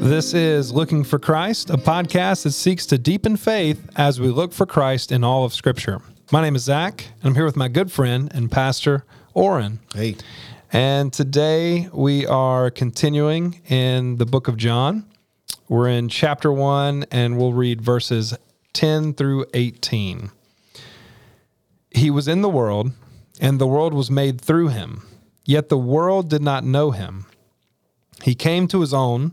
This is Looking for Christ, a podcast that seeks to deepen faith as we look for Christ in all of Scripture. My name is Zach, and I'm here with my good friend and pastor, Orrin. Hey. And today we are continuing in the book of John. We're in chapter 1, and we'll read verses 10 through 18. He was in the world, and the world was made through him, yet the world did not know him. He came to his own,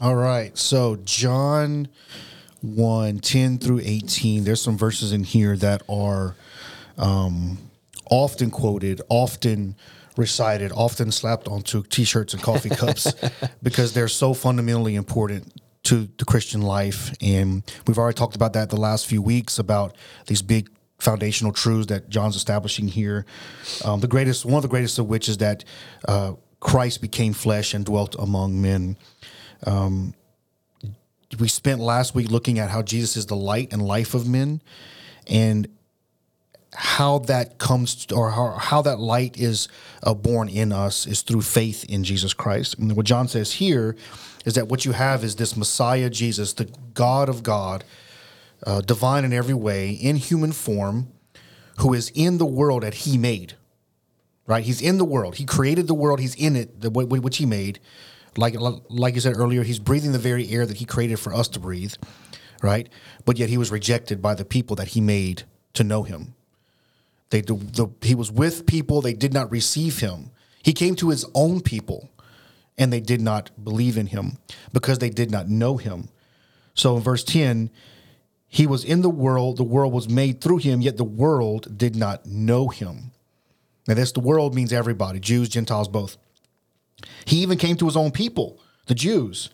All right. So, John 1 10 through 18, there's some verses in here that are um, often quoted, often recited, often slapped onto t shirts and coffee cups because they're so fundamentally important to the Christian life. And we've already talked about that the last few weeks about these big foundational truths that John's establishing here. Um, the greatest, one of the greatest of which is that uh, Christ became flesh and dwelt among men. Um, we spent last week looking at how Jesus is the light and life of men, and how that comes or how, how that light is uh, born in us is through faith in Jesus Christ. And what John says here is that what you have is this Messiah Jesus, the God of God, uh, divine in every way, in human form, who is in the world that He made. Right? He's in the world. He created the world. He's in it, the, which He made. Like like you said earlier, He's breathing the very air that He created for us to breathe. Right? But yet He was rejected by the people that He made to know Him. They the, the, He was with people. They did not receive Him. He came to His own people, and they did not believe in Him because they did not know Him. So in verse ten he was in the world, the world was made through him, yet the world did not know him. Now, this the world means everybody, Jews, Gentiles, both. He even came to his own people, the Jews,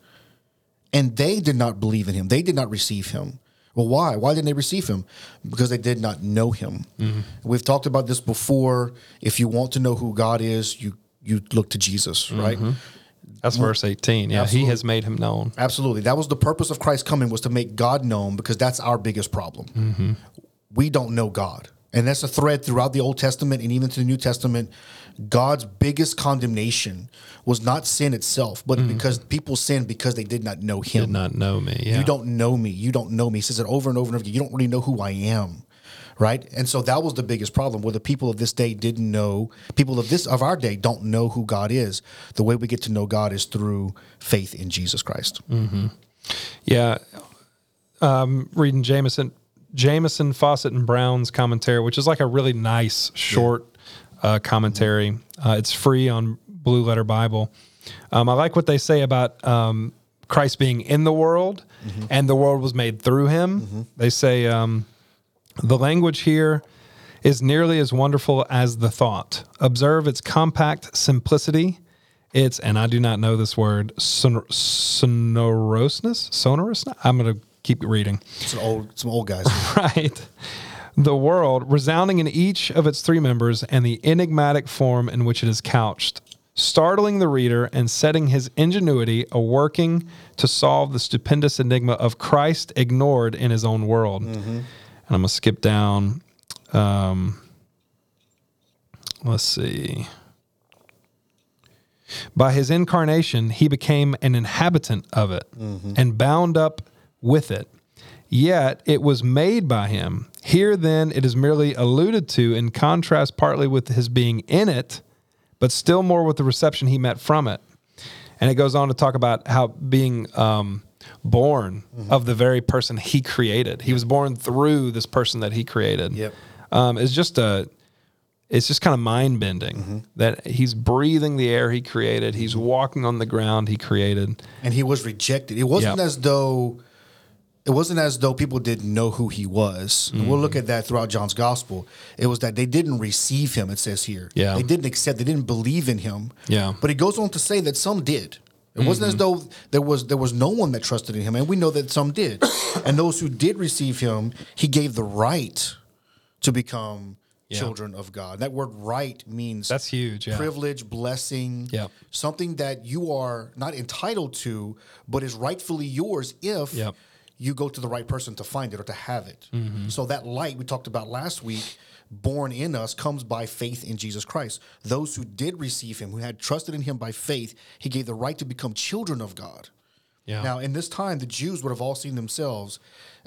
and they did not believe in him. They did not receive him. Well, why? Why didn't they receive him? Because they did not know him. Mm-hmm. We've talked about this before. If you want to know who God is, you you look to Jesus, right? Mm-hmm. That's verse 18. Yeah, Absolutely. he has made him known. Absolutely. That was the purpose of Christ coming was to make God known because that's our biggest problem. Mm-hmm. We don't know God. And that's a thread throughout the Old Testament and even to the New Testament. God's biggest condemnation was not sin itself, but mm-hmm. because people sinned because they did not know him. Did not know me. Yeah. You don't know me. You don't know me. He says it over and over and over again. You don't really know who I am right? And so that was the biggest problem where the people of this day didn't know, people of this of our day don't know who God is. The way we get to know God is through faith in Jesus Christ. Mm-hmm. Yeah, um, reading Jamieson, Jamieson, Fausset, and Brown's commentary, which is like a really nice short yeah. uh, commentary. Uh, it's free on Blue Letter Bible. Um, I like what they say about um, Christ being in the world, mm-hmm. and the world was made through him. Mm-hmm. They say um, the language here is nearly as wonderful as the thought. Observe its compact simplicity. It's, and I do not know this word, sonor- sonorousness? Sonorousness? I'm going to keep reading. Some old, some old guys. right. The world, resounding in each of its three members, and the enigmatic form in which it is couched, startling the reader and setting his ingenuity a working to solve the stupendous enigma of Christ ignored in his own world. Mm-hmm. And I'm going to skip down. Um, let's see. By his incarnation, he became an inhabitant of it mm-hmm. and bound up with it. Yet it was made by him. Here, then, it is merely alluded to in contrast partly with his being in it, but still more with the reception he met from it. And it goes on to talk about how being um, born Mm-hmm. of the very person he created. He was born through this person that he created. Yep. Um, it's just a, it's just kind of mind bending Mm-hmm. that he's breathing the air he created. He's walking on the ground he created. and he was rejected. It wasn't Yeah. as though it wasn't as though people didn't know who he was. And We'll Mm-hmm. look at that throughout John's gospel. It was that they didn't receive him. It says here, Yeah. they didn't accept. They didn't believe in him. Yeah. but he goes on to say that some did. It wasn't Mm-hmm. as though there was there was no one that trusted in him, and we know that some did. and those who did receive him, he gave the right to become Yeah. children of God. That word "right" means That's huge. Yeah. privilege, blessing, Yep. something that you are not entitled to, but is rightfully yours if Yep. You go to the right person to find it or to have it. Mm-hmm. So that light we talked about last week, born in us, comes by faith in Jesus Christ. Those who did receive him, who had trusted in him by faith, he gave the right to become children of God. Yeah. Now, in this time, the Jews would have all seen themselves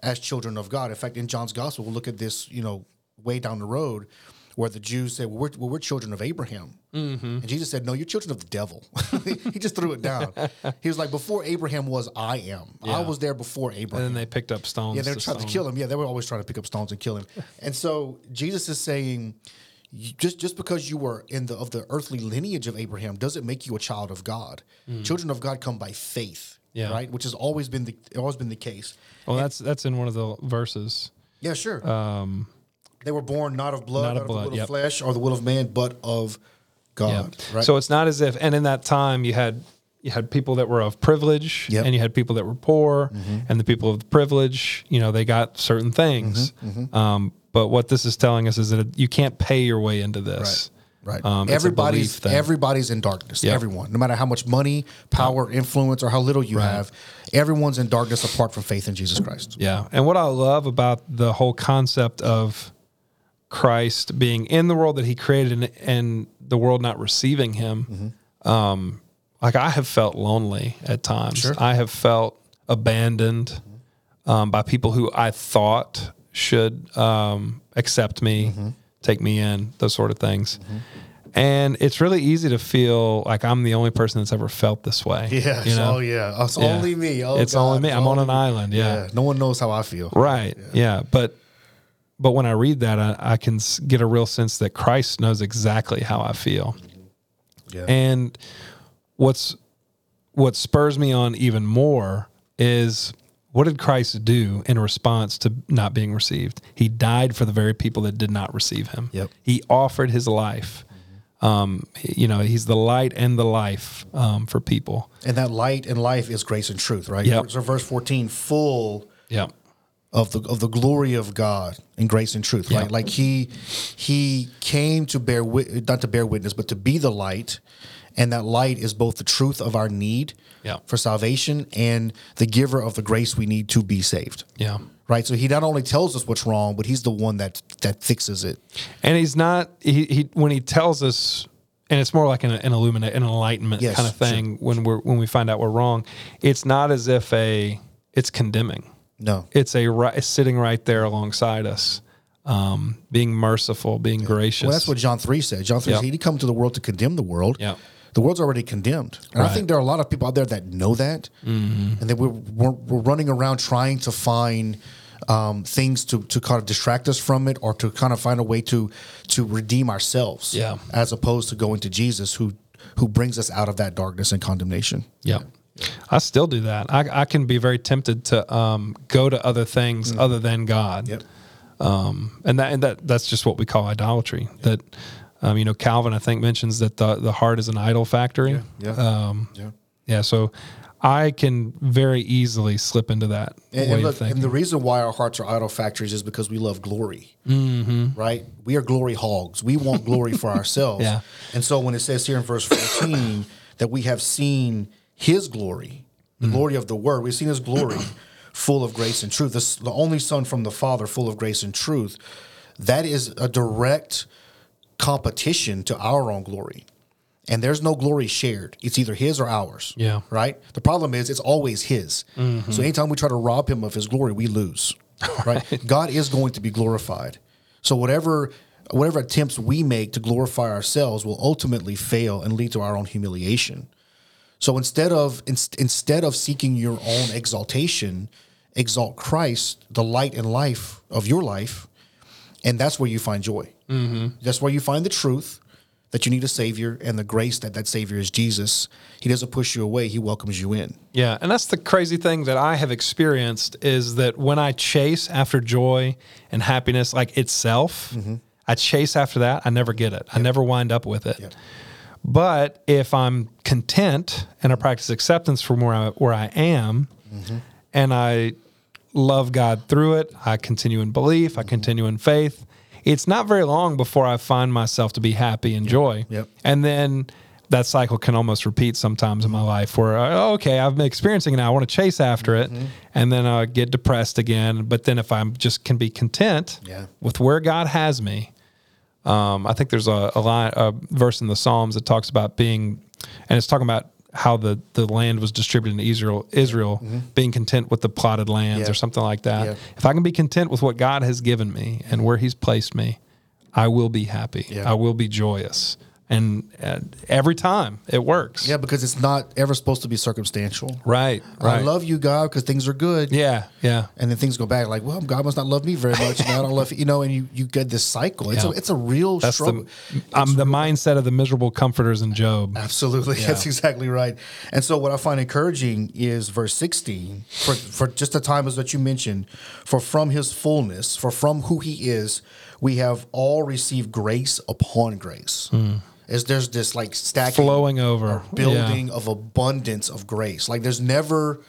as children of God. In fact, in John's gospel, we'll look at this, you know, way down the road, where the Jews said, well, we're, well, we're children of Abraham. Mm-hmm. And Jesus said, No, you're children of the devil. he just threw it down. He was like, Before Abraham was, I am. I was there before Abraham. and then they picked up stones. Yeah, they're to trying to kill him. Yeah, they were always trying to pick up stones and kill him. And so Jesus is saying, you- just just because you were in the of the earthly lineage of Abraham doesn't make you a child of God. Children of God come by faith, Mm. Yeah. right? Which has always been the always been the case. Well, that's that's in one of the verses. Yeah, sure. They were born not of blood, not of of, the will yep. of flesh or the will of man, but of God. Right? So it's not as if, and in that time you had you had people that were of privilege, Yep. Mm-hmm. and you had people that were poor, and the people of the privilege, you know, they got certain things. Mm-hmm, Um, but what this is telling us is that you can't pay your way into this. Right. Um, everybody's everybody's in darkness. Yeah. Everyone, no matter how much money, power, influence, or how little you have, everyone's in darkness apart from faith in Jesus Christ. Yeah. And what I love about the whole concept of Christ being in the world that he created and, and the world not receiving him, um, like I have felt lonely at times. Sure. I have felt abandoned um, by people who I thought should um, accept me, take me in, those sort of things. And it's really easy to feel like I'm the only person that's ever felt this way. Yeah. you know? Oh yeah. It's Yeah. only me. Oh, It's God, only me. I'm on an me. island. yeah. No one knows how I feel. Right. Yeah. But but when I read that, I, I can get a real sense that Christ knows exactly how I feel. Yeah. And what's what spurs me on even more is what did Christ do in response to not being received? He died for the very people that did not receive him. Yep. He offered his life. Um, you know, he's the light and the life um, for people. and that light and life is grace and truth, right? Yep. So verse 14, full Yeah. Of the of the glory of God and grace and truth, Yeah. right? Like he he came to bear wit- not to bear witness, but to be the light, and that light is both the truth of our need Yeah. for salvation and the giver of the grace we need to be saved. Yeah. Right. So he not only tells us what's wrong, but he's the one that that fixes it. and he's not he, he when he tells us and it's more like an, an illuminate an enlightenment Yes, kind of thing when we're when we find out we're wrong it's not as if a it's condemning No. it's a ri- it's sitting right there alongside us um, being merciful being gracious Well, that's what John 3 said. John 3 Yep. said he didn't come to the world to condemn the world. Yeah The world's already condemned. And I think there are a lot of people out there that know that. Mm-hmm. And that we're, we're, we're running around trying to find um, things to, to kind of distract us from it or to kind of find a way to to redeem ourselves. Yeah. As opposed to going to Jesus who who brings us out of that darkness and condemnation. yeah I still do that. I, I can be very tempted to um, go to other things other than God. Mm. Yep. um, and that and that that's just what we call idolatry. That um, you know, Calvin I think mentions that the the heart is an idol factory. Yeah. Um, Yeah. yeah. So I can very easily slip into that And, way and, look, and the reason why our hearts are idol factories is because we love glory, mm-hmm. right? We are glory hogs. We want glory for ourselves. Yeah. And so when it says here in verse 14 that we have seen his glory, the mm-hmm. glory of the word, we've seen his glory full of grace and truth. This, the only son from the father full of grace and truth. That is a direct competition to our own glory. And there's no glory shared. It's either his or ours. Yeah. Right? The problem is it's always his. Mm-hmm. So anytime we try to rob him of his glory, we lose. Right? God is going to be glorified. So whatever whatever attempts we make to glorify ourselves will ultimately fail and lead to our own humiliation. So instead of in, instead of seeking your own exaltation, exalt Christ, the light and life of your life, and that's where you find joy. Mm-hmm. That's where you find the truth that you need a savior and the grace that that savior is Jesus. He doesn't push you away; he welcomes you in. Yeah, and that's the crazy thing that I have experienced is that when I chase after joy and happiness, like itself, I chase after that. I never get it. I never wind up with it. But if I'm content and I practice acceptance from where I, where I am, mm-hmm. and I love God through it, I continue in belief, I mm-hmm. continue in faith. It's not very long before I find myself to be happy and joy. Yep. And then that cycle can almost repeat sometimes in my mm-hmm. life where, uh, okay, I've been experiencing it now. I want to chase after it. And then I get depressed again. But then if I'm just can be content Yeah. with where God has me, um, I think there's a, a line, a verse in the Psalms that talks about being, and it's talking about how the, the land was distributed in Israel, Israel being content with the plotted lands Yeah. or something like that. Yeah. If I can be content with what God has given me and where He's placed me, I will be happy. Yeah. I will be joyous. And uh, every time it works. Yeah, because it's not ever supposed to be circumstantial. Right. Right. I love you, God, because things are good. Yeah. Yeah. And then things go back like, well, God must not love me very much. And I don't love you know, and you, you get this cycle. It's Yeah. a it's a real That's struggle. the um, the mindset of the miserable comforters in Job. Absolutely. That's exactly right. And so what I find encouraging is verse 16, for, for just the time as that you mentioned, for from his fullness, for from who he is, we have all received grace upon grace. As there's this like stacking Flowing over. building of abundance of grace. Like there's never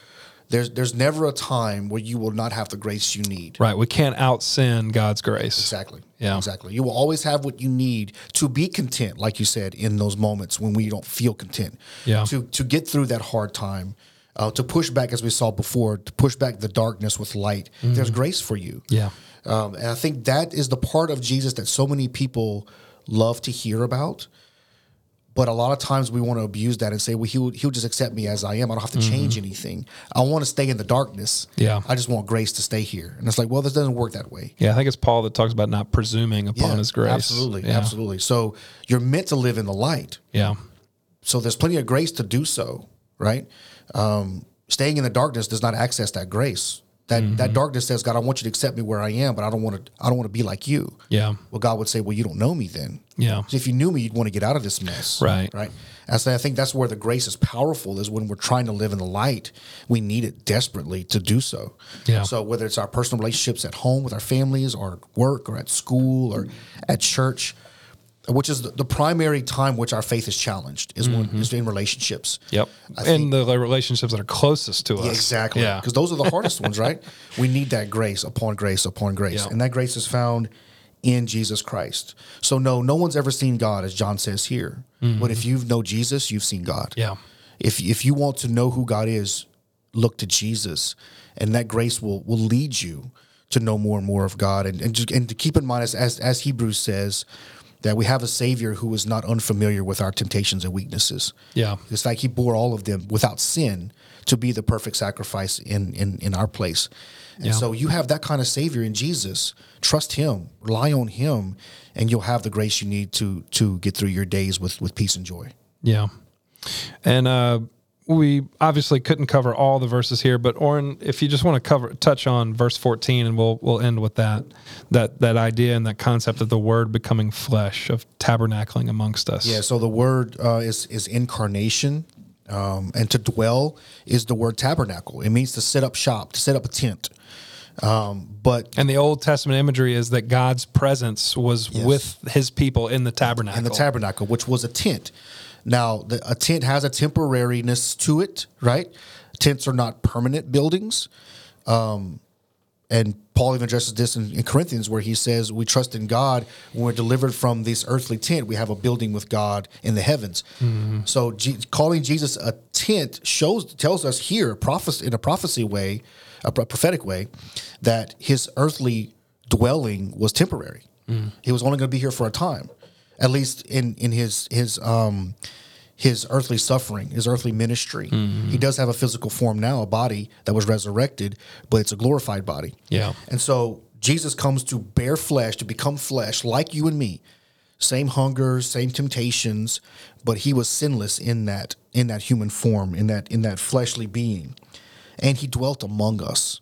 there's there's never a time where you will not have the grace you need. Right. We can't out sin God's grace. Exactly. Yeah. Exactly. You will always have what you need to be content, like you said, in those moments when we don't feel content. Yeah. To to get through that hard time, uh, to push back, as we saw before, to push back the darkness with light. There's grace for you. Yeah. Um, and I think that is the part of Jesus that so many people love to hear about. But a lot of times we want to abuse that and say, well, he'll, he'll just accept me as I am. I don't have to change anything. I want to stay in the darkness. Mm-hmm. Yeah. I just want grace to stay here. And it's like, well, this doesn't work that way. Yeah. I think it's Paul that talks about not presuming upon his grace. Absolutely. Yeah. Absolutely. So you're meant to live in the light. Yeah. So there's plenty of grace to do so, right? Um, staying in the darkness does not access that grace. That Mm-hmm. that darkness says, God, I want you to accept me where I am, but I don't want to. I don't want to be like you. Yeah. Well, God would say, Well, you don't know me then. Yeah. if you knew me, you'd want to get out of this mess. Right. Right. And so I think that's where the grace is powerful is when we're trying to live in the light. We need it desperately to do so. Yeah. So whether it's our personal relationships at home with our families or at work or at school or at church, which is the, primary time which our faith is challenged is when is in relationships. Yep. I and the, the relationships that are closest to us. Yeah, exactly. Yeah. Because those are the hardest ones, right? We need that grace upon grace upon grace. Yeah. And that grace is found in Jesus Christ. So no, no one's ever seen God, as John says here. But if you've know Jesus, you've seen God. Mm-hmm. Yeah. If if you want to know who God is, look to Jesus. And that grace will will lead you to know more and more of God. And and, just, and to keep in mind as, as as Hebrews says, that we have a Savior who is not unfamiliar with our temptations and weaknesses. Yeah. It's like he bore all of them without sin to be the perfect sacrifice in in, in our place. And Yeah. so you have that kind of savior in Jesus. Trust him, rely on him, and you'll have the grace you need to to get through your days with with peace and joy. Yeah. And uh, we obviously couldn't cover all the verses here, but Oren, if you just want to cover touch on verse 14 and we'll we'll end with that that that idea and that concept of the word becoming flesh, of tabernacling amongst us. Yeah, so the word uh, is is incarnation, um, and to dwell is the word tabernacle. It means to set up shop, to set up a tent. Um, but And the Old Testament imagery is that God's presence was with his people in the tabernacle. in the tabernacle, which was a tent. Now, the, a tent has a temporariness to it, right? Tents are not permanent buildings. Um, and Paul even addresses this in, in Corinthians, where he says, We trust in God. When we're delivered from this earthly tent, we have a building with God in the heavens. So, G- calling Jesus a tent shows tells us here, prophecy, in a prophecy way, a pro- prophetic way, that his earthly dwelling was temporary. He was only going to be here for a time, at least in in his his um his earthly suffering, his earthly ministry. He does have a physical form now, a body that was resurrected, but it's a glorified body. Yeah. And so Jesus comes to bear flesh, to become flesh like you and me, same hunger, same temptations, but he was sinless in that in that human form, in that in that fleshly being. And he dwelt among us.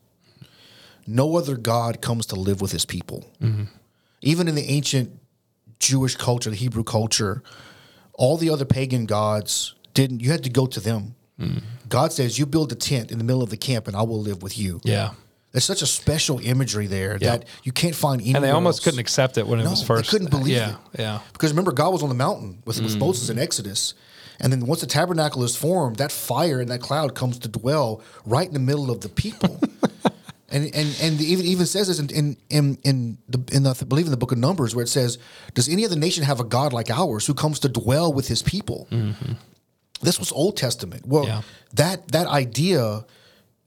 No other God comes to live with his people. Even in the ancient Jewish culture, the Hebrew culture, all the other pagan gods didn't you had to go to them. Mm. God says, You build a tent in the middle of the camp and I will live with you. Yeah. There's such a special imagery there that you can't find anywhere And they almost else. couldn't accept it when it No, was they first. couldn't believe yeah, it. Yeah. Because remember, God was on the mountain with, with mm. Moses in Exodus. And then once the tabernacle is formed, that fire and that cloud comes to dwell right in the middle of the people. and and and even even says this in in in, in the in the, I believe in the book of Numbers where it says, "Does any other nation have a God like ours who comes to dwell with His people?" Mm-hmm. This was Old Testament. Well, Yeah. that that idea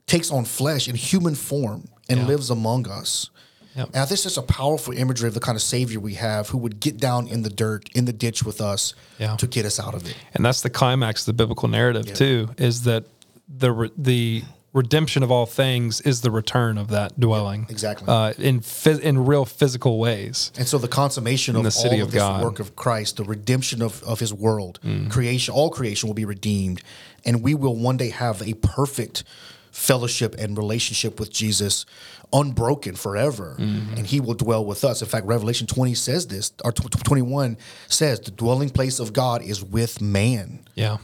takes on flesh in human form and Yeah. lives among us. Yep. And I think it's just a powerful imagery of the kind of savior we have who would get down in the dirt, in the ditch with us Yeah. to get us out of it. And that's the climax of the biblical narrative too, is that the the redemption of all things is the return of that dwelling. exactly. Uh, in phys- in real physical ways. And so the consummation of the city all of of this God. work of Christ, the redemption of, of his world, creation, all creation will be redeemed. And we will one day have a perfect fellowship and relationship with Jesus unbroken forever. And he will dwell with us. In fact, Revelation 20 says this, or tw- tw- 21 says, the dwelling place of God is with man. Yeah.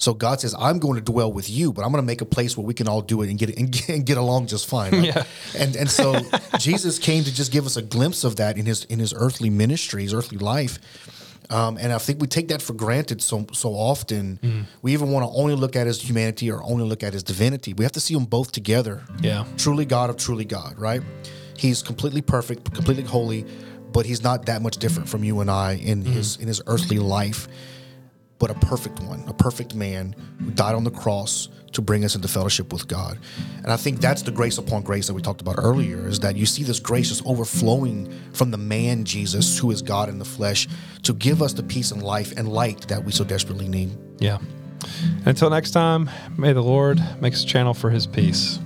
So God says, "I'm going to dwell with you, but I'm going to make a place where we can all do it and get and get, and get along just fine." right? Yeah. And and so Jesus came to just give us a glimpse of that in his in his earthly ministry, his earthly life. Um, and I think we take that for granted so so often. Mm. We even want to only look at his humanity or only look at his divinity. We have to see them both together. Yeah. Truly God of truly God, right? He's completely perfect, completely holy, but he's not that much different from you and I in Mm-hmm. his in his earthly life but a perfect one, a perfect man who died on the cross to bring us into fellowship with God. And I think that's the grace upon grace that we talked about earlier is that you see this grace just overflowing from the man Jesus, who is God in the flesh, to give us the peace and life and light that we so desperately need. Yeah. Until next time, may the Lord make us a channel for his peace.